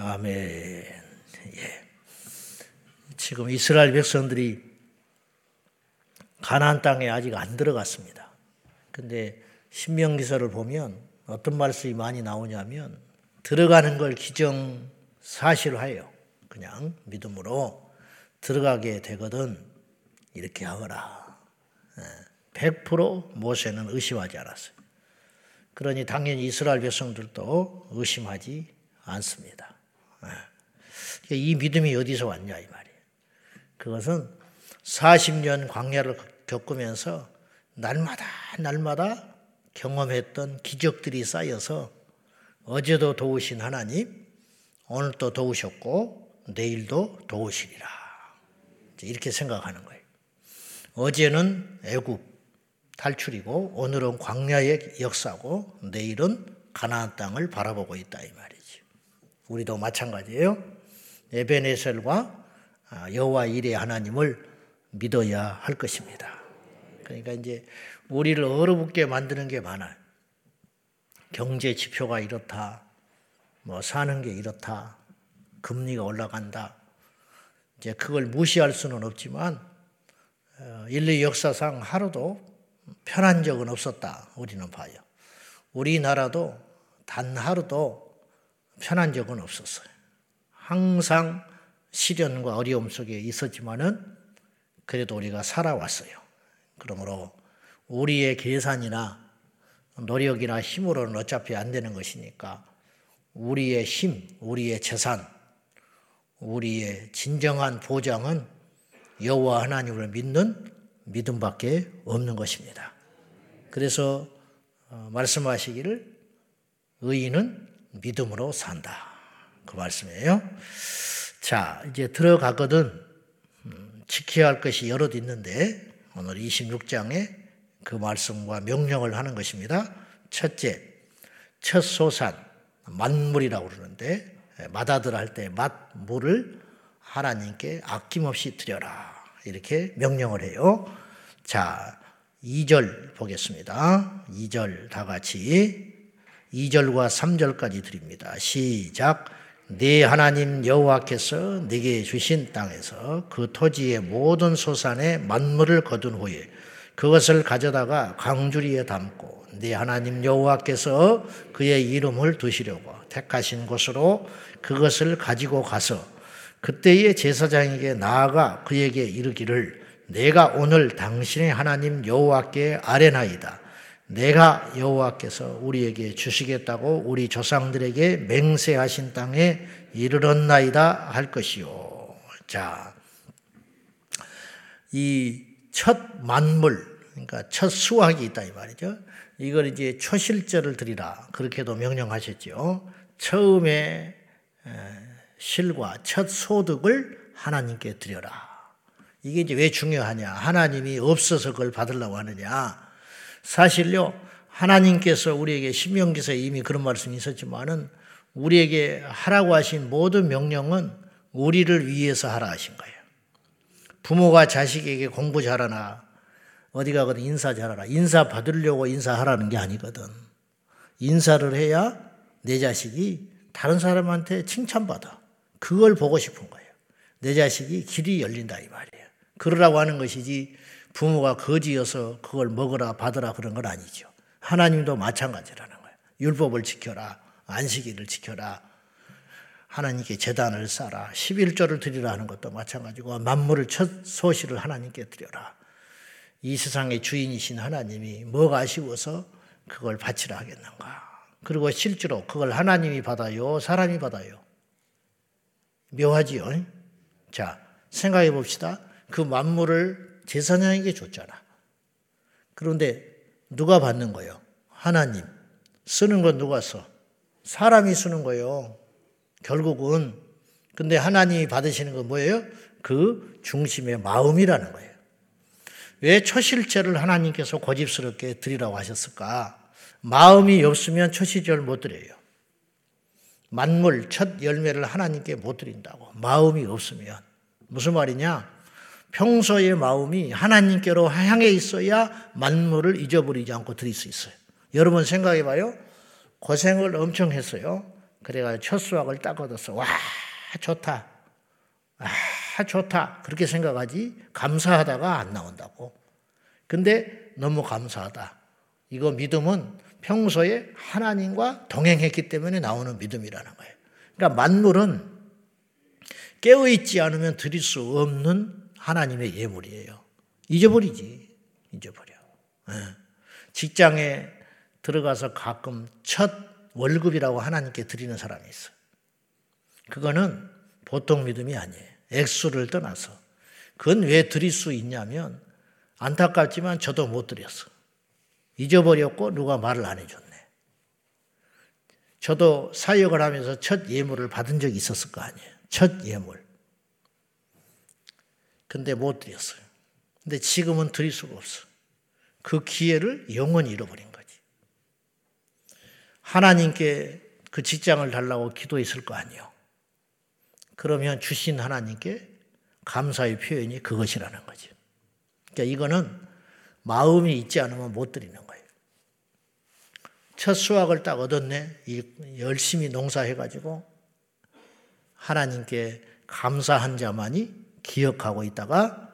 아멘. 예. 지금 이스라엘 백성들이 가나안 땅에 아직 안 들어갔습니다. 근데 신명기서를 보면 어떤 말씀이 많이 나오냐면 들어가는 걸 기정 사실화해요. 그냥 믿음으로 들어가게 되거든 이렇게 하거라. 100% 예. 모세는 의심하지 않았어요. 그러니 당연히 이스라엘 백성들도 의심하지 않습니다. 예. 이 믿음이 어디서 왔냐 이 말이에요. 그것은 40년 광야를 겪으면서 날마다 날마다 경험했던 기적들이 쌓여서 어제도 도우신 하나님, 오늘도 도우셨고 내일도 도우시리라. 이렇게 생각하는 거예요. 어제는 애굽 탈출이고 오늘은 광야의 역사고 내일은 가나안 땅을 바라보고 있다 이 말이죠. 우리도 마찬가지예요. 에베네셀과 아, 여호와 일의 하나님을 믿어야 할 것입니다. 그러니까 이제 우리를 얼어붙게 만드는 게 많아요. 경제 지표가 이렇다. 뭐 사는 게 이렇다. 금리가 올라간다. 이제 그걸 무시할 수는 없지만 어, 인류 역사상 하루도 편한 적은 없었다. 우리는 봐요. 우리나라도 단 하루도 편한 적은 없었어요. 항상 시련과 어려움 속에 있었지만은 그래도 우리가 살아왔어요. 그러므로 우리의 계산이나 노력이나 힘으로는 어차피 안 되는 것이니까 우리의 힘, 우리의 재산, 우리의 진정한 보장은 여호와 하나님을 믿는 믿음밖에 없는 것입니다. 그래서 어, 말씀하시기를 의인은 믿음으로 산다. 그 말씀이에요. 자, 이제 들어가거든 음, 지켜야 할 것이 여럿 있는데 오늘 26장에 그 말씀과 명령을 하는 것입니다. 첫째, 첫 소산, 만물이라고 그러는데 맛아들 할 때 맛물을 하나님께 아낌없이 드려라. 이렇게 명령을 해요. 자, 2절 보겠습니다. 2절 다 같이 2절과 3절까지 드립니다. 시작. 네 하나님 여호와께서 네게 주신 땅에서 그 토지의 모든 소산의 만물을 거둔 후에 그것을 가져다가 광주리에 담고 네 하나님 여호와께서 그의 이름을 두시려고 택하신 곳으로 그것을 가지고 가서 그때의 제사장에게 나아가 그에게 이르기를 내가 오늘 당신의 하나님 여호와께 아뢰나이다. 내가 여호와께서 우리에게 주시겠다고 우리 조상들에게 맹세하신 땅에 이르렀나이다 할 것이요. 자, 이 첫 만물, 그러니까 첫 수확이 있다 이 말이죠. 이걸 이제 초실절을 드리라 그렇게도 명령하셨죠. 처음에 실과 첫 소득을 하나님께 드려라. 이게 이제 왜 중요하냐? 하나님이 없어서 그걸 받으려고 하느냐? 사실요, 하나님께서 우리에게 신명기서에 이미 그런 말씀이 있었지만은 우리에게 하라고 하신 모든 명령은 우리를 위해서 하라 하신 거예요. 부모가 자식에게 공부 잘하나 어디 가거든 인사 잘하라. 인사 받으려고 인사하라는 게 아니거든. 인사를 해야 내 자식이 다른 사람한테 칭찬받아. 그걸 보고 싶은 거예요. 내 자식이 길이 열린다 이 말이에요. 그러라고 하는 것이지 부모가 거지여서 그걸 먹으라 받으라 그런 건 아니죠. 하나님도 마찬가지라는 거예요. 율법을 지켜라. 안식일을 지켜라. 하나님께 재단을 쌓라. 11조를 드리라 하는 것도 마찬가지고 만물을 첫 소시를 하나님께 드려라. 이 세상의 주인이신 하나님이 뭐가 아쉬워서 그걸 바치라 하겠는가. 그리고 실제로 그걸 하나님이 받아요? 사람이 받아요? 묘하지요? 자, 생각해 봅시다. 그 만물을 제사장에게 줬잖아. 그런데 누가 받는 거예요? 하나님. 쓰는 건 누가 써? 사람이 쓰는 거예요. 결국은. 근데 하나님이 받으시는 건 뭐예요? 그 중심의 마음이라는 거예요. 왜 초실제를 하나님께서 고집스럽게 드리라고 하셨을까? 마음이 없으면 초시절 못 드려요. 만물 첫 열매를 하나님께 못 드린다고. 마음이 없으면. 무슨 말이냐? 평소의 마음이 하나님께로 향해 있어야 만물을 잊어버리지 않고 드릴 수 있어요. 여러분 생각해 봐요. 고생을 엄청 했어요. 그래가 첫 수확을 딱 얻었어. 와, 좋다. 아, 좋다. 그렇게 생각하지 감사하다가 안 나온다고. 근데 너무 감사하다. 이거 믿음은 평소에 하나님과 동행했기 때문에 나오는 믿음이라는 거예요. 그러니까 만물은 깨어있지 않으면 드릴 수 없는 하나님의 예물이에요. 잊어버리지. 잊어버려. 예. 직장에 들어가서 가끔 첫 월급이라고 하나님께 드리는 사람이 있어. 그거는 보통 믿음이 아니에요. 액수를 떠나서. 그건 왜 드릴 수 있냐면 안타깝지만 저도 못 드렸어. 잊어버렸고 누가 말을 안 해줬네. 저도 사역을 하면서 첫 예물을 받은 적이 있었을 거 아니에요. 첫 예물. 근데 못 드렸어요. 근데 지금은 드릴 수가 없어. 그 기회를 영원히 잃어버린 거지. 하나님께 그 직장을 달라고 기도했을 거 아니에요. 그러면 주신 하나님께 감사의 표현이 그것이라는 거지. 그러니까 이거는 마음이 있지 않으면 못 드리는 거예요. 첫 수확을 딱 얻었네. 열심히 농사해가지고 하나님께 감사한 자만이 기억하고 있다가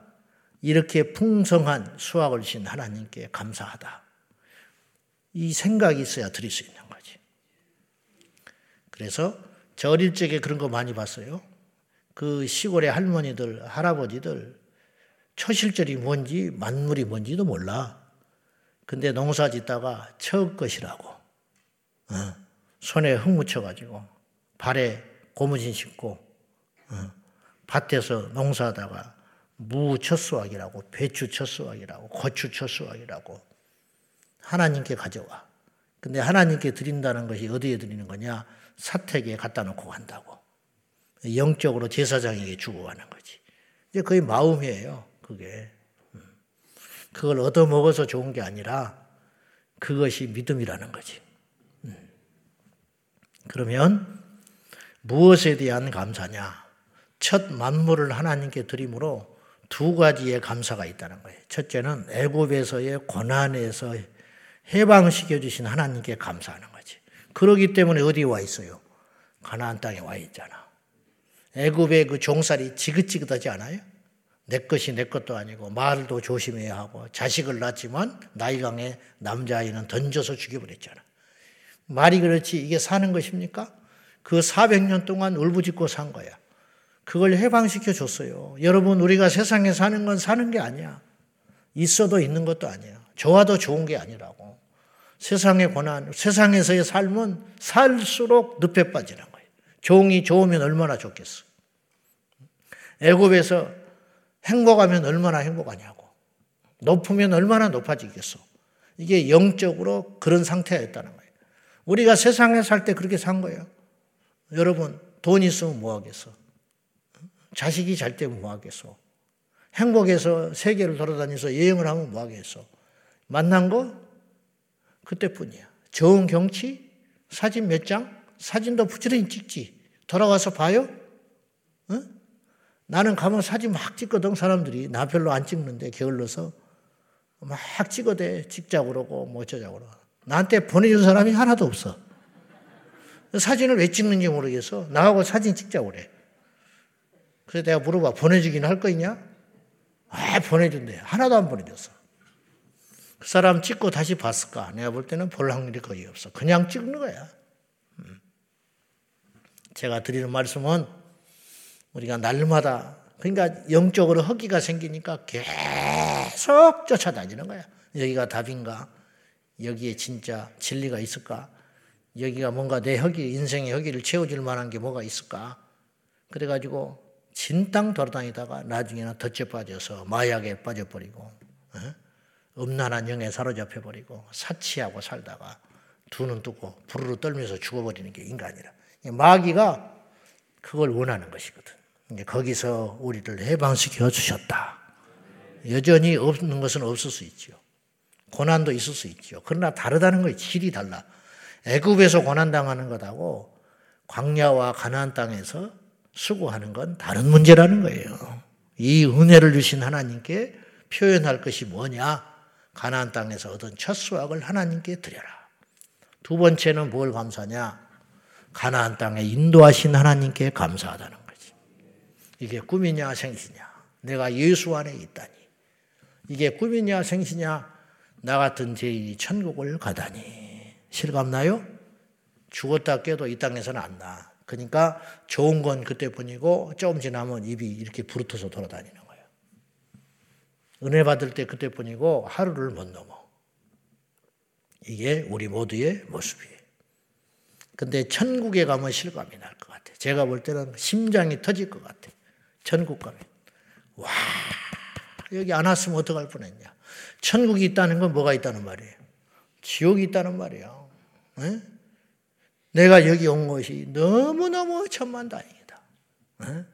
이렇게 풍성한 수확을 주신 하나님께 감사하다. 이 생각이 있어야 드릴 수 있는 거지. 그래서 저 어릴 적에 그런 거 많이 봤어요. 그 시골의 할머니들, 할아버지들 초실절이 뭔지 만물이 뭔지도 몰라. 근데 농사 짓다가 처 것이라고. 어, 손에 흙 묻혀가지고 발에 고무신 신고 어, 밭에서 농사하다가 무 첫수확이라고 배추 첫수확이라고 고추 첫수확이라고 하나님께 가져와. 근데 하나님께 드린다는 것이 어디에 드리는 거냐? 사택에 갖다 놓고 간다고. 영적으로 제사장에게 주고 가는 거지. 이제 거의 마음이에요. 그게. 음. 그걸 얻어먹어서 좋은 게 아니라 그것이 믿음이라는 거지. 음. 그러면 무엇에 대한 감사냐? 첫 만물을 하나님께 드림으로 두 가지의 감사가 있다는 거예요. 첫째는 애굽에서의 고난에서 해방시켜 주신 하나님께 감사하는 거지. 그러기 때문에 어디 와 있어요? 가나안 땅에 와 있잖아. 애굽의 그 종살이 지긋지긋하지 않아요? 내 것이 내 것도 아니고 말도 조심해야 하고 자식을 낳지만 나이강에 남자아이는 던져서 죽여버렸잖아. 말이 그렇지 이게 사는 것입니까? 그 400년 동안 울부짖고 산 거야. 그걸 해방시켜 줬어요. 여러분, 우리가 세상에 사는 건 사는 게 아니야. 있어도 있는 것도 아니야. 좋아도 좋은 게 아니라고. 세상의 고난, 세상에서의 삶은 살수록 늪에 빠지는 거예요. 종이 좋으면 얼마나 좋겠어. 애굽에서 행복하면 얼마나 행복하냐고. 높으면 얼마나 높아지겠어. 이게 영적으로 그런 상태였다는 거예요. 우리가 세상에 살 때 그렇게 산 거예요. 여러분, 돈 있으면 뭐 하겠어? 자식이 잘 때면 뭐 하겠어? 행복해서 세계를 돌아다니면서 여행을 하면 뭐 하겠어? 만난 거 그때뿐이야. 좋은 경치, 사진 몇 장, 사진도 부지런히 찍지. 돌아와서 봐요? 어? 나는 가면 사진 막 찍거든 사람들이 나 별로 안 찍는데 게을러서 막 찍어대 찍자고 그러고 뭐 어쩌자고 그러고 나한테 보내준 사람이 하나도 없어. 사진을 왜 찍는지 모르겠어. 나하고 사진 찍자고 그래. 그래서 내가 물어봐. 보내주긴 할 거냐? 아, 보내준대. 하나도 안 보내줬어. 그 사람 찍고 다시 봤을까? 내가 볼 때는 볼 확률이 거의 없어. 그냥 찍는 거야. 음. 제가 드리는 말씀은 우리가 날마다 그러니까 영적으로 허기가 생기니까 계속 쫓아다니는 거야. 여기가 답인가? 여기에 진짜 진리가 있을까? 여기가 뭔가 내 허기, 인생의 허기를 채워줄 만한 게 뭐가 있을까? 그래가지고 진땅 돌아다니다가 나중에는 덫에 빠져서 마약에 빠져버리고 어? 음란한 영에 사로잡혀 버리고 사치하고 살다가 두 눈 뜨고 부르르 떨면서 죽어버리는 게 인간이라. 마귀가 그걸 원하는 것이거든. 거기서 우리를 해방시켜 주셨다. 여전히 없는 것은 없을 수 있죠. 고난도 있을 수 있죠. 그러나 다르다는 거예요. 질이 달라. 애굽에서 고난 당하는 것하고 광야와 가나안 땅에서 수고하는 건 다른 문제라는 거예요. 이 은혜를 주신 하나님께 표현할 것이 뭐냐? 가나안 땅에서 얻은 첫 수확을 하나님께 드려라. 두 번째는 뭘 감사냐? 가나안 땅에 인도하신 하나님께 감사하다는 거지. 이게 꿈이냐 생시냐. 내가 예수 안에 있다니. 이게 꿈이냐 생시냐. 나 같은 죄인이 천국을 가다니. 실감나요? 죽었다 깨도 이 땅에서는 안 나. 그러니까 좋은 건 그때뿐이고 조금 지나면 입이 이렇게 부르터서 돌아다니는 거예요. 은혜 받을 때 그때뿐이고 하루를 못 넘어. 이게 우리 모두의 모습이에요. 근데 천국에 가면 실감이 날 것 같아. 제가 볼 때는 심장이 터질 것 같아. 천국 가면. 와, 여기 안 왔으면 어떡할 뻔 했냐. 천국이 있다는 건 뭐가 있다는 말이에요? 지옥이 있다는 말이에요. 에? 내가 여기 온 것이 너무너무 천만다행이다. 에?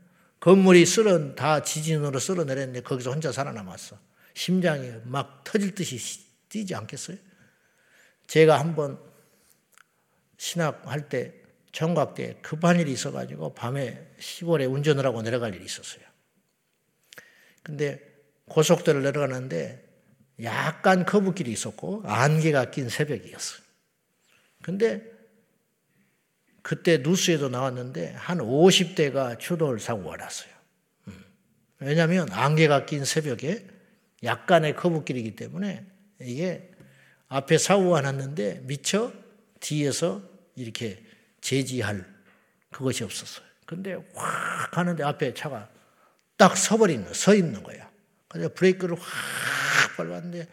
건물이 쓸어, 다 지진으로 쓸어 내렸는데 거기서 혼자 살아남았어. 심장이 막 터질 듯이 뛰지 않겠어요? 제가 한번 신학할 때 정각 때 급한 일이 있어가지고 밤에 시골에 운전을 하고 내려갈 일이 있었어요. 근데 고속도로를 내려가는데 약간 거북길이 있었고 안개가 낀 새벽이었어요. 근데 그때 뉴스에도 나왔는데 한 50대가 추돌 사고가 났어요. 음. 왜냐하면 안개가 낀 새벽에 약간의 거북길이기 때문에 이게 앞에 사고가 났는데 미처 뒤에서 이렇게 제지할 그것이 없었어요. 근데 확 가는데 앞에 차가 딱 서버리는, 서 있는 거야. 그래서 브레이크를 확 밟았는데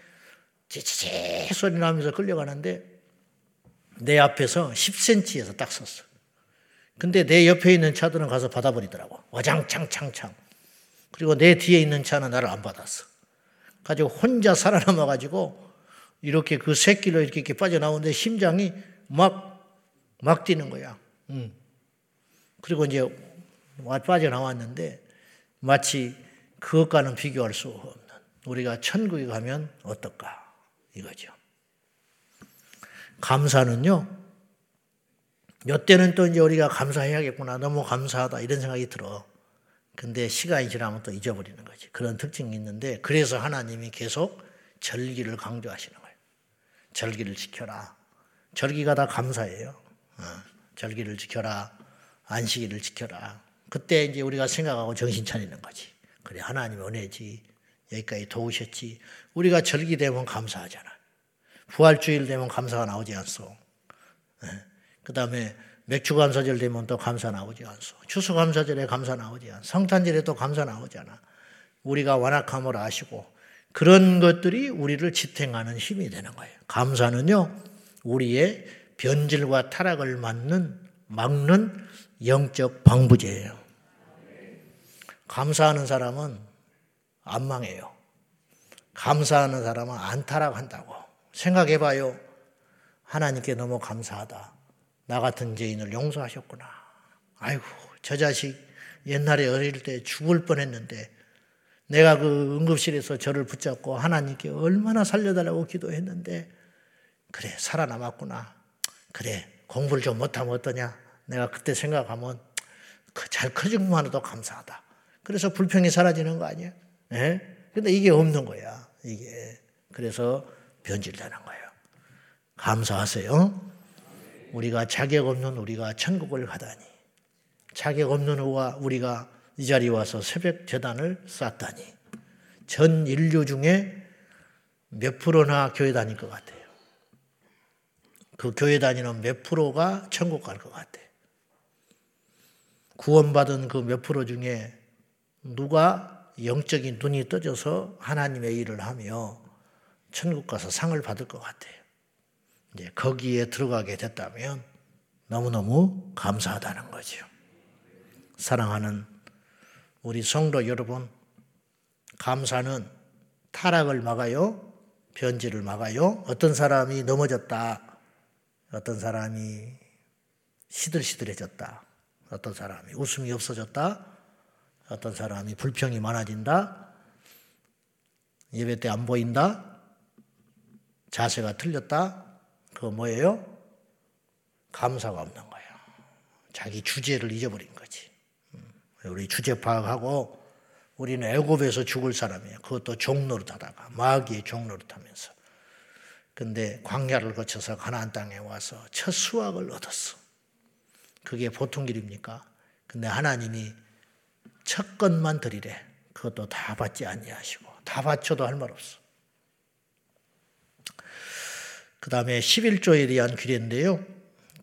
찌찌찌 소리 나면서 끌려가는데 내 앞에서 10cm에서 딱 섰어. 근데 내 옆에 있는 차들은 가서 받아버리더라고. 와장창창창. 그리고 내 뒤에 있는 차는 나를 안 받았어. 가지고 혼자 살아남아가지고 이렇게 그 새끼로 이렇게, 이렇게 빠져나오는데 심장이 막, 막 뛰는 거야. 음. 그리고 이제 빠져나왔는데 마치 그것과는 비교할 수 없는 우리가 천국에 가면 어떨까 이거죠. 감사는요. 몇 때는 또 이제 우리가 감사해야겠구나. 너무 감사하다. 이런 생각이 들어. 근데 시간이 지나면 또 잊어버리는 거지. 그런 특징이 있는데 그래서 하나님이 계속 절기를 강조하시는 거예요. 절기를 지켜라. 절기가 다 감사예요. 어, 절기를 지켜라. 안식일을 지켜라. 그때 이제 우리가 생각하고 정신 차리는 거지. 그래, 하나님 은혜지. 여기까지 도우셨지. 우리가 절기 되면 감사하잖아. 부활주일 되면 감사가 나오지 않소. 예. 그 다음에 맥주감사절 되면 또 감사 나오지 않소. 추수감사절에 감사 나오지 않소. 성탄절에 또 감사 나오잖아. 우리가 완악함을 아시고 그런 것들이 우리를 지탱하는 힘이 되는 거예요. 감사는요, 우리의 변질과 타락을 막는, 막는 영적 방부제예요. 감사하는 사람은 안 망해요. 감사하는 사람은 안 타락한다고. 생각해 봐요. 하나님께 너무 감사하다. 나 같은 죄인을 용서하셨구나. 아이고, 저 자식 옛날에 어릴 때 죽을 뻔 했는데 내가 그 응급실에서 저를 붙잡고 하나님께 얼마나 살려달라고 기도했는데 그래, 살아남았구나. 그래, 공부를 좀 못하면 어떠냐? 내가 그때 생각하면 그잘 커진 것만 해도 감사하다. 그래서 불평이 사라지는 거 아니야? 예? 근데 이게 없는 거야. 이게. 그래서 변질되는 거예요. 감사하세요. 우리가 자격 없는 우리가 천국을 가다니. 자격 없는 우리가 이 자리에 와서 새벽 재단을 쌓다니. 전 인류 중에 몇 프로나 교회 다닐 것 같아요. 그 교회 다니는 몇 프로가 천국 갈 것 같아. 구원받은 그 몇 프로 중에 누가 영적인 눈이 떠져서 하나님의 일을 하며 천국 가서 상을 받을 것 같아요. 이제 거기에 들어가게 됐다면 너무너무 감사하다는 거죠. 사랑하는 우리 성도 여러분, 감사는 타락을 막아요. 변질을 막아요. 어떤 사람이 넘어졌다. 어떤 사람이 시들시들해졌다. 어떤 사람이 웃음이 없어졌다. 어떤 사람이 불평이 많아진다. 예배 때 안 보인다. 자세가 틀렸다. 그거 뭐예요? 감사가 없는 거예요. 자기 주제를 잊어버린 거지. 음, 우리 주제 파악하고 우리는 애굽에서 죽을 사람이에요. 그것도 종노릇하다가 마귀의 종노릇하면서. 근데 광야를 거쳐서 가나안 땅에 와서 첫 수확을 얻었어. 그게 보통 일입니까? 근데 하나님이 첫 것만 드리래. 그것도 다 받지 아니하시고 다 바쳐도 할 말 없어. 그 다음에 11조에 대한 규례인데요.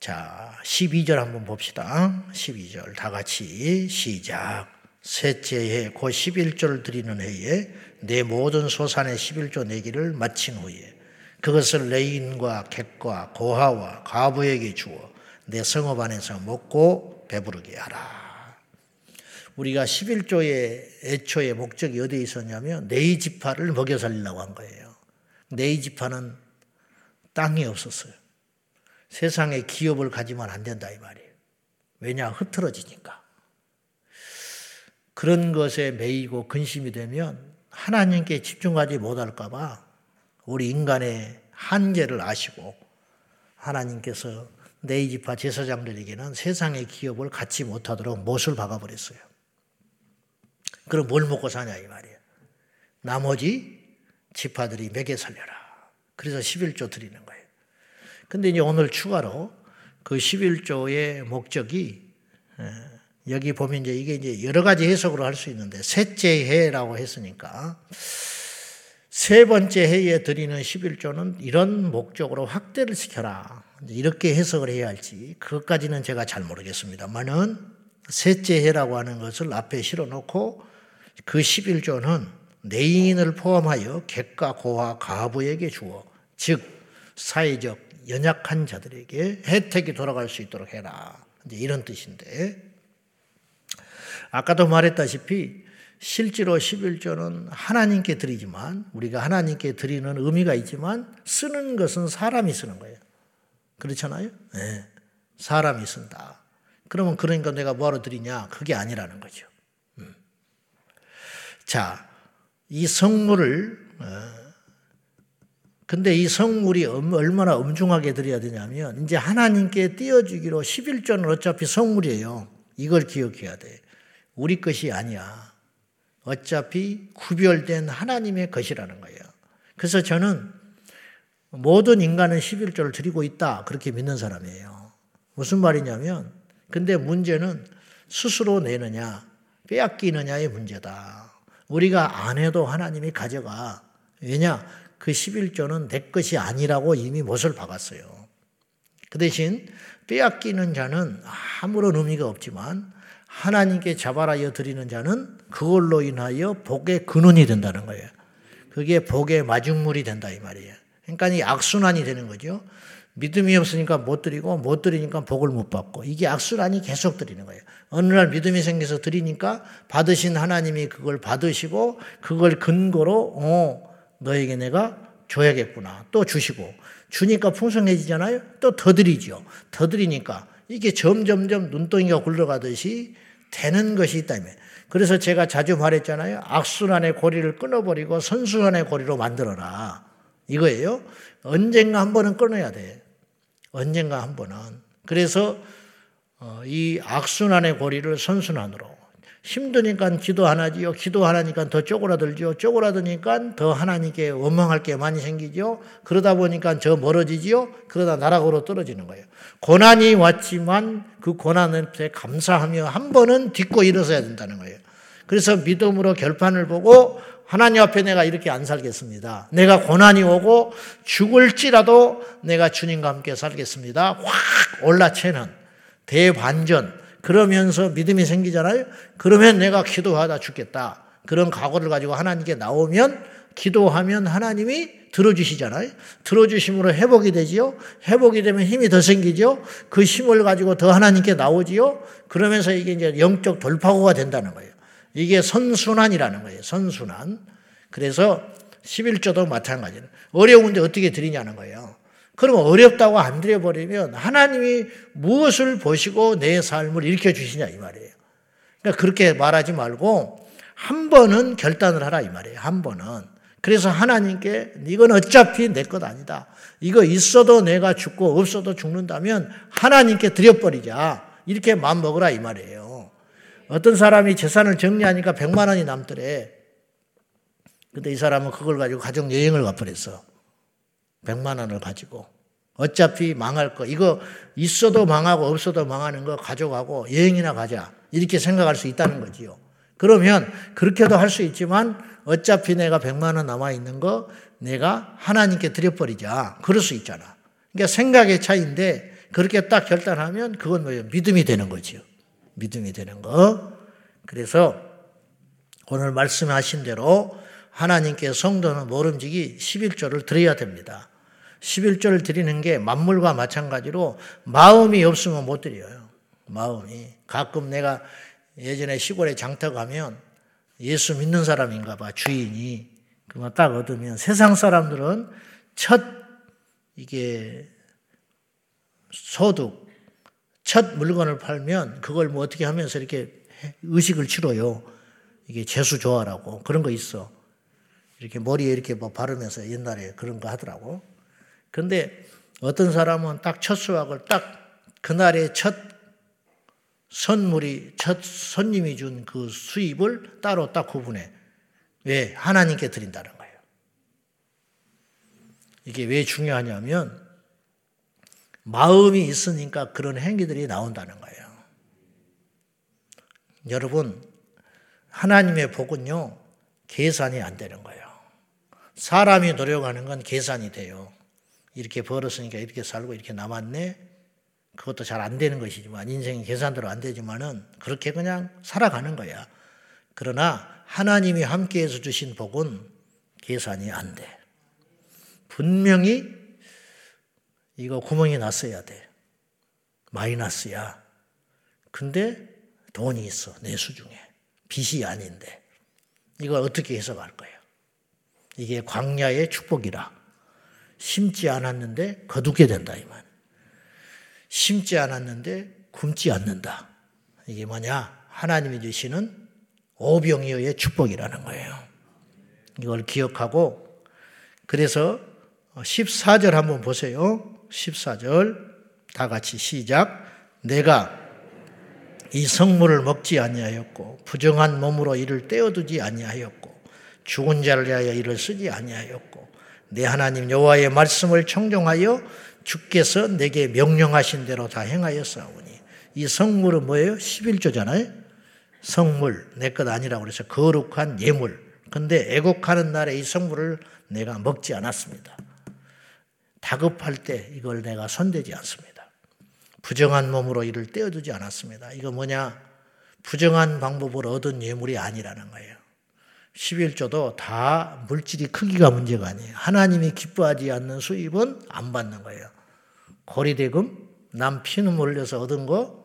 자, 12절 한번 봅시다. 12절 다 같이 시작. 셋째 해, 곧 11조를 드리는 해에 내 모든 소산의 11조 내기를 마친 후에 그것을 레인과 객과 고하와 가부에게 주어 내 성읍 안에서 먹고 배부르게 하라. 우리가 11조의 애초의 목적이 어디에 있었냐면 네이 지파를 먹여 살리려고 한 거예요. 네이 지파는 땅이 없었어요. 세상에 기업을 가지면 안 된다 이 말이에요. 왜냐 흐트러지니까. 그런 것에 매이고 근심이 되면 하나님께 집중하지 못할까 봐 우리 인간의 한계를 아시고 하나님께서 네이지파 제사장들에게는 세상의 기업을 갖지 못하도록 못을 박아버렸어요. 그럼 뭘 먹고 사냐 이 말이에요. 나머지 지파들이 먹여 살려라. 그래서 11조 드리는 거예요. 근데 이제 오늘 추가로 그 11조의 목적이 여기 보면 이제 이게 이제 여러 가지 해석으로 할 수 있는데 셋째 해라고 했으니까 세 번째 해에 드리는 11조는 이런 목적으로 확대를 시켜라. 이렇게 해석을 해야 할지 그것까지는 제가 잘 모르겠습니다만은 셋째 해라고 하는 것을 앞에 실어 놓고 그 11조는 내인을 포함하여 객과 고와 가부에게 주어 즉 사회적 연약한 자들에게 혜택이 돌아갈 수 있도록 해라. 이제 이런 뜻인데 아까도 말했다시피 실제로 11조는 하나님께 드리지만 우리가 하나님께 드리는 의미가 있지만 쓰는 것은 사람이 쓰는 거예요. 그렇잖아요? 네. 사람이 쓴다. 그러면 그러니까 내가 뭐하러 드리냐? 그게 아니라는 거죠. 음. 자, 이 성물을 어, 근데 이 성물이 얼마나 엄중하게 드려야 되냐면 이제 하나님께 띄워주기로 11조는 어차피 성물이에요. 이걸 기억해야 돼. 우리 것이 아니야. 어차피 구별된 하나님의 것이라는 거예요. 그래서 저는 모든 인간은 11조를 드리고 있다. 그렇게 믿는 사람이에요. 무슨 말이냐면, 근데 문제는 스스로 내느냐, 빼앗기느냐의 문제다. 우리가 안 해도 하나님이 가져가. 왜냐? 그 11조는 내 것이 아니라고 이미 못을 박았어요. 그 대신 빼앗기는 자는 아무런 의미가 없지만 하나님께 자발하여 드리는 자는 그걸로 인하여 복의 근원이 된다는 거예요. 그게 복의 마중물이 된다 이 말이에요. 그러니까 이 악순환이 되는 거죠. 믿음이 없으니까 못 드리고 못 드리니까 복을 못 받고 이게 악순환이 계속 드리는 거예요. 어느 날 믿음이 생겨서 드리니까 받으신 하나님이 그걸 받으시고 그걸 근거로 어 너에게 내가 줘야겠구나 또 주시고 주니까 풍성해지잖아요. 또 더 드리죠. 더 드리니까 이게 점점점 눈덩이가 굴러가듯이 되는 것이 있다면. 그래서 제가 자주 말했잖아요. 악순환의 고리를 끊어버리고 선순환의 고리로 만들어라. 이거예요. 언젠가 한 번은 끊어야 돼. 언젠가 한 번은. 그래서 어, 이 악순환의 고리를 선순환으로 힘드니까 기도 하나지요. 기도 하나니까 더 쪼그라들죠. 쪼그라드니까 더 하나님께 원망할 게 많이 생기죠. 그러다 보니까 저 멀어지지요. 그러다 나락으로 떨어지는 거예요. 고난이 왔지만 그 고난에 감사하며 한 번은 딛고 일어서야 된다는 거예요. 그래서 믿음으로 결판을 보고 하나님 앞에 내가 이렇게 안 살겠습니다. 내가 고난이 오고 죽을지라도 내가 주님과 함께 살겠습니다. 확 올라채는 대반전. 그러면서 믿음이 생기잖아요. 그러면 내가 기도하다 죽겠다. 그런 각오를 가지고 하나님께 나오면 기도하면 하나님이 들어주시잖아요. 들어주심으로 회복이 되지요. 회복이 되면 힘이 더 생기죠. 그 힘을 가지고 더 하나님께 나오지요. 그러면서 이게 이제 영적 돌파구가 된다는 거예요. 이게 선순환이라는 거예요. 선순환. 그래서 11조도 마찬가지예요. 어려운데 어떻게 드리냐는 거예요. 그러면 어렵다고 안 드려버리면 하나님이 무엇을 보시고 내 삶을 일으켜 주시냐 이 말이에요. 그러니까 그렇게 말하지 말고 한 번은 결단을 하라 이 말이에요. 한 번은. 그래서 하나님께 이건 어차피 내 것 아니다. 이거 있어도 내가 죽고 없어도 죽는다면 하나님께 드려버리자. 이렇게 마음 먹으라 이 말이에요. 어떤 사람이 재산을 정리하니까 100만 원이 남더래. 근데 이 사람은 그걸 가지고 가정 여행을 가버렸어. 100만 원을 가지고 어차피 망할 거. 이거 있어도 망하고 없어도 망하는 거 가져가고 여행이나 가자. 이렇게 생각할 수 있다는 거지요. 그러면 그렇게도 할 수 있지만 어차피 내가 100만 원 남아 있는 거 내가 하나님께 드려버리자. 그럴 수 있잖아. 그러니까 생각의 차이인데 그렇게 딱 결단하면 그건 뭐예요? 믿음이 되는 거지요. 믿음이 되는 거. 그래서 오늘 말씀하신 대로 하나님께 성도는 모름지기 11조를 드려야 됩니다. 11조를 드리는 게 만물과 마찬가지로 마음이 없으면 못 드려요. 마음이. 가끔 내가 예전에 시골에 장터 가면 예수 믿는 사람인가 봐, 주인이. 그만 딱 얻으면 세상 사람들은 첫 이게 소득, 첫 물건을 팔면 그걸 뭐 어떻게 하면서 이렇게 의식을 치러요. 이게 재수 좋아라고. 그런 거 있어. 이렇게 머리에 이렇게 뭐 바르면서 옛날에 그런 거 하더라고. 근데 어떤 사람은 딱 첫 수확을 딱 그날의 첫 선물이 첫 손님이 준 그 수입을 따로 딱 구분해. 왜? 하나님께 드린다는 거예요. 이게 왜 중요하냐면 마음이 있으니까 그런 행위들이 나온다는 거예요. 여러분, 하나님의 복은요, 계산이 안 되는 거예요. 사람이 노력하는 건 계산이 돼요. 이렇게 벌었으니까 이렇게 살고 이렇게 남았네. 그것도 잘 안 되는 것이지만 인생이 계산대로 안 되지만은 그렇게 그냥 살아가는 거야. 그러나 하나님이 함께해서 주신 복은 계산이 안 돼. 분명히 이거 구멍이 났어야 돼. 마이너스야. 근데 돈이 있어. 내 수 중에. 빚이 아닌데. 이걸 어떻게 해석할 거예요? 이게 광야의 축복이라. 심지 않았는데 거두게 된다 이 말. 심지 않았는데 굶지 않는다. 이게 뭐냐? 하나님이 주시는 오병이어의 축복이라는 거예요. 이걸 기억하고 그래서 14절 한번 보세요. 14절 다 같이 시작. 내가 이 성물을 먹지 아니하였고 부정한 몸으로 이를 떼어두지 아니하였고 죽은 자를 위하여 이를 쓰지 아니하였고 내 하나님 여호와의 말씀을 청종하여 주께서 내게 명령하신 대로 다 행하였사오니 이 성물은 뭐예요? 11조잖아요. 성물 내 것 아니라고 그래서 거룩한 예물. 근데 애곡하는 날에 이 성물을 내가 먹지 않았습니다. 다급할 때 이걸 내가 손대지 않습니다. 부정한 몸으로 이를 떼어두지 않았습니다. 이거 뭐냐? 부정한 방법으로 얻은 예물이 아니라는 거예요. 11조도 다 물질이 크기가 문제가 아니에요. 하나님이 기뻐하지 않는 수입은 안 받는 거예요. 고리대금, 남 피눈 흘려서 얻은 거,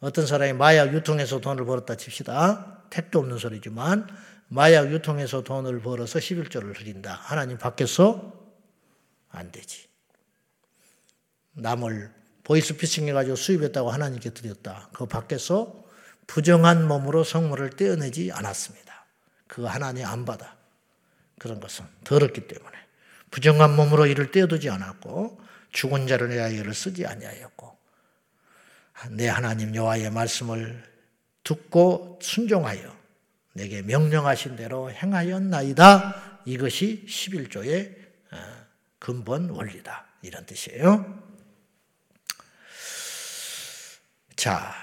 어떤 사람이 마약 유통해서 돈을 벌었다 칩시다. 택도 없는 소리지만, 마약 유통해서 돈을 벌어서 11조를 드린다. 하나님 밖에서 안 되지. 남을 보이스피싱 해가지고 수입했다고 하나님께 드렸다. 그 밖에서 부정한 몸으로 성물을 떼어내지 않았습니다. 그거 하나님 안 받아. 그런 것은 더럽기 때문에. 부정한 몸으로 이를 떼어두지 않았고, 죽은 자를 위하여를 쓰지 아니하였고 내 하나님 여호와의 말씀을 듣고 순종하여 내게 명령하신 대로 행하였나이다. 이것이 11조의 어, 근본 원리다. 이런 뜻이에요. 자,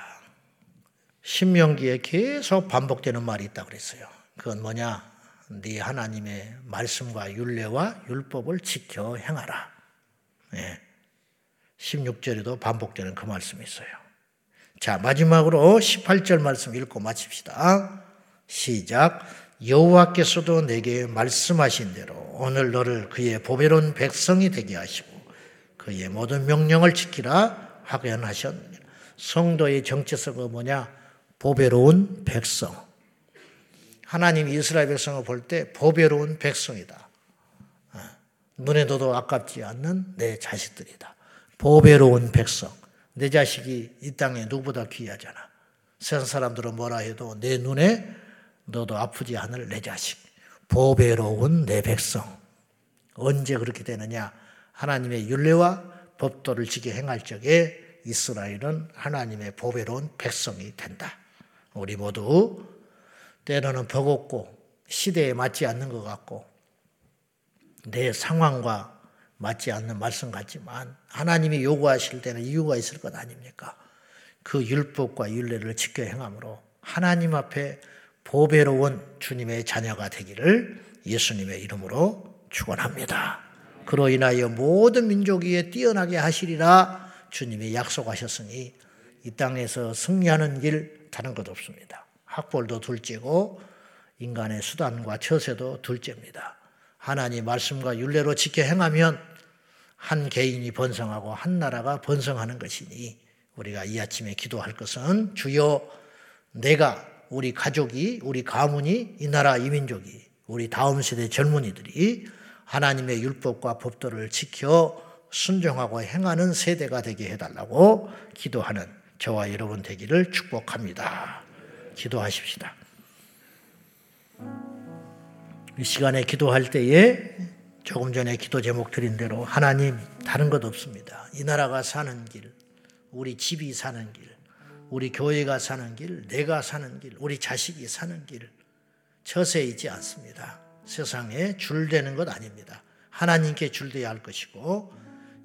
신명기에 계속 반복되는 말이 있다고 그랬어요. 그건 뭐냐? 네 하나님의 말씀과 율례와 율법을 지켜 행하라. 예. 16절에도 반복되는 그 말씀이 있어요. 자, 마지막으로 18절 말씀 읽고 마칩시다. 시작. 여호와께서도 내게 말씀하신 대로 오늘 너를 그의 보배로운 백성이 되게 하시고 그의 모든 명령을 지키라 확연하셨느니라. 성도의 정체성은 뭐냐? 보배로운 백성. 하나님 이스라엘 백성을 볼 때 보배로운 백성이다. 눈에 둬도 아깝지 않는 내 자식들이다. 보배로운 백성. 내 자식이 이 땅에 누구보다 귀하잖아. 세상 사람들은 뭐라 해도 내 눈에 너도 아프지 않을 내 자식. 보배로운 내 백성. 언제 그렇게 되느냐? 하나님의 윤례와 법도를 지게 행할 적에 이스라엘은 하나님의 보배로운 백성이 된다. 우리 모두 때로는 버겁고 시대에 맞지 않는 것 같고 내 상황과 맞지 않는 말씀 같지만 하나님이 요구하실 때는 이유가 있을 것 아닙니까? 그 율법과 율례를 지켜 행함으로 하나님 앞에 보배로운 주님의 자녀가 되기를 예수님의 이름으로 축원합니다. 그로 인하여 모든 민족 위에 뛰어나게 하시리라 주님이 약속하셨으니 이 땅에서 승리하는 길 다른 것 없습니다. 학벌도 둘째고 인간의 수단과 처세도 둘째입니다. 하나님 말씀과 윤례로 지켜 행하면 한 개인이 번성하고 한 나라가 번성하는 것이니 우리가 이 아침에 기도할 것은 주여 내가 우리 가족이 우리 가문이 이 나라 이 민족이 우리 다음 세대 젊은이들이 하나님의 율법과 법도를 지켜 순종하고 행하는 세대가 되게 해달라고 기도하는 저와 여러분 되기를 축복합니다. 기도하십시다. 이 시간에 기도할 때에 조금 전에 기도 제목 드린 대로 하나님 다른 것 없습니다. 이 나라가 사는 길, 우리 집이 사는 길, 우리 교회가 사는 길, 내가 사는 길, 우리 자식이 사는 길, 처세이지 않습니다. 세상에 줄되는 것 아닙니다. 하나님께 줄대야 할 것이고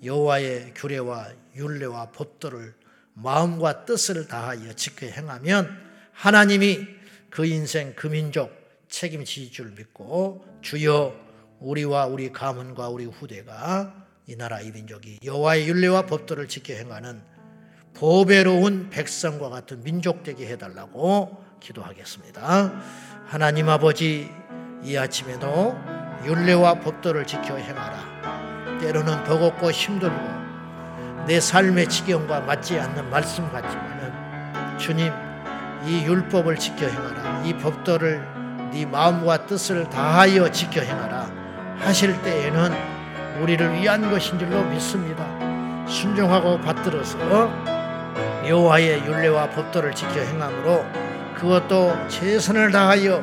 여호와의 규례와 율례와 법도를 마음과 뜻을 다하여 지켜 행하면 하나님이 그 인생 그 민족 책임지실 줄 믿고 주여 우리와 우리 가문과 우리 후대가 이 나라 이 민족이 여호와의 율례와 법도를 지켜 행하는 보배로운 백성과 같은 민족 되게 해달라고 기도하겠습니다. 하나님 아버지 이 아침에도 율례와 법도를 지켜 행하라. 때로는 버겁고 힘들고 내 삶의 지경과 맞지 않는 말씀 같지만은 주님 이 율법을 지켜 행하라. 이 법도를 네 마음과 뜻을 다하여 지켜 행하라. 하실 때에는 우리를 위한 것인 줄로 믿습니다. 순종하고 받들어서 여호와의 율례와 법도를 지켜 행함으로 그것도 최선을 다하여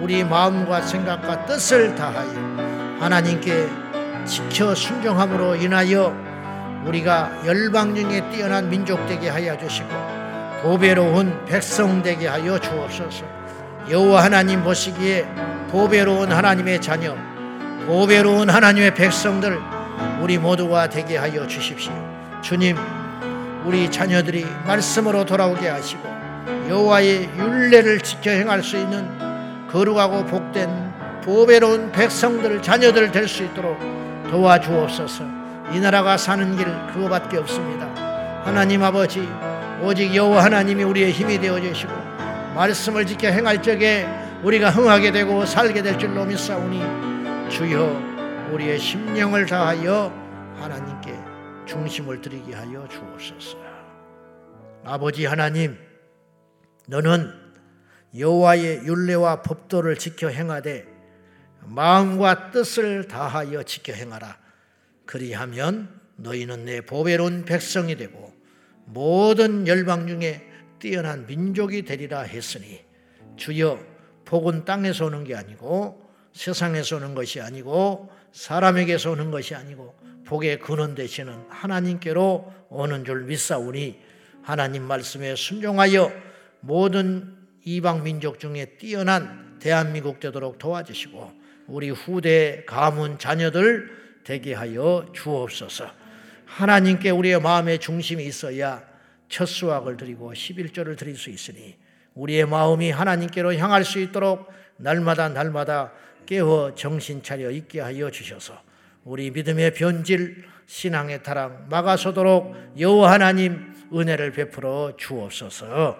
우리 마음과 생각과 뜻을 다하여 하나님께 지켜 순종함으로 인하여 우리가 열방 중에 뛰어난 민족 되게 하여 주시고 보배로운 백성 되게 하여 주옵소서. 여호와 하나님 보시기에 보배로운 하나님의 자녀, 보배로운 하나님의 백성들 우리 모두가 되게 하여 주십시오. 주님, 우리 자녀들이 말씀으로 돌아오게 하시고 여호와의 율례를 지켜 행할 수 있는 거룩하고 복된 보배로운 백성들 자녀들 될 수 있도록 도와주옵소서. 이 나라가 사는 길 그거밖에 없습니다. 하나님 아버지 오직 여호와 하나님이 우리의 힘이 되어 주시고 말씀을 지켜 행할 적에 우리가 흥하게 되고 살게 될 줄로 믿사오니 주여 우리의 심령을 다하여 하나님께 중심을 드리게 하여 주옵소서. 아버지 하나님, 너는 여호와의 율례와 법도를 지켜 행하되 마음과 뜻을 다하여 지켜 행하라. 그리하면 너희는 내 보배로운 백성이 되고 모든 열방 중에 뛰어난 민족이 되리라 했으니 주여 복은 땅에서 오는 게 아니고 세상에서 오는 것이 아니고 사람에게서 오는 것이 아니고 복의 근원 되시는 하나님께로 오는 줄 믿사오니 하나님 말씀에 순종하여 모든 이방 민족 중에 뛰어난 대한민국 되도록 도와주시고 우리 후대 가문 자녀들 되게 하여 주옵소서. 하나님께 우리의 마음의 중심이 있어야 첫 수확을 드리고 11조를 드릴 수 있으니 우리의 마음이 하나님께로 향할 수 있도록 날마다 날마다 깨어 정신 차려 있게 하여 주셔서 우리 믿음의 변질, 신앙의 타락 막아서도록 여호와 하나님 은혜를 베풀어 주옵소서.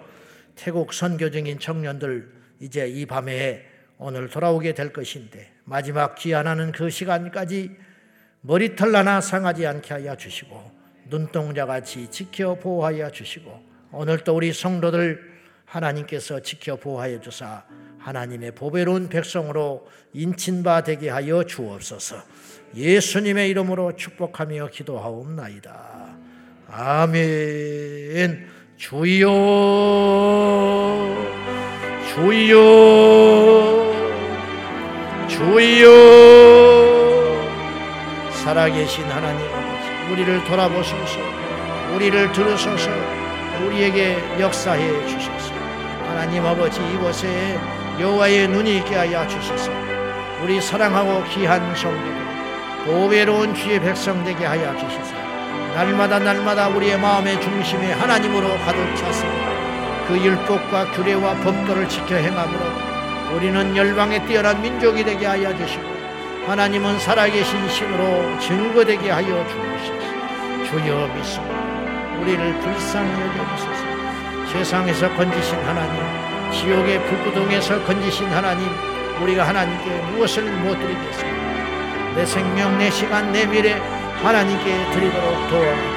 태국 선교 중인 청년들 이제 이 밤에 오늘 돌아오게 될 것인데 마지막 귀환하는 그 시간까지 머리털 하나 상하지 않게 하여 주시고 눈동자 같이 지켜 보호하여 주시고 오늘 또 우리 성도들 하나님께서 지켜 보호하여 주사 하나님의 보배로운 백성으로 인친바 되게 하여 주옵소서. 예수님의 이름으로 축복하며 기도하옵나이다. 아멘. 주여, 주여, 주여. 살아계신 하나님 우리를 돌아보소서, 우리를 들으소서, 우리에게 역사해 주소서. 하나님 아버지 이곳에 여호와의 눈이 있게 하여 주소서. 우리 사랑하고 귀한 성도들 보배로운 주의 백성 되게 하여 주시사 날마다 날마다 우리의 마음의 중심에 하나님으로 가득 차서 그 율법과 규례와 법도를 지켜 행함으로 우리는 열방에 뛰어난 민족이 되게 하여 주시고 하나님은 살아계신 신으로 증거되게 하여 주옵소서. 주여 믿습니다 우리를 불쌍히 여겨주소서. 세상에서 건지신 하나님 지옥의 불구동에서 건지신 하나님 우리가 하나님께 무엇을 못 드리겠습니까 내 생명 내 시간 내 미래 하나님께 드리도록 도와주옵소서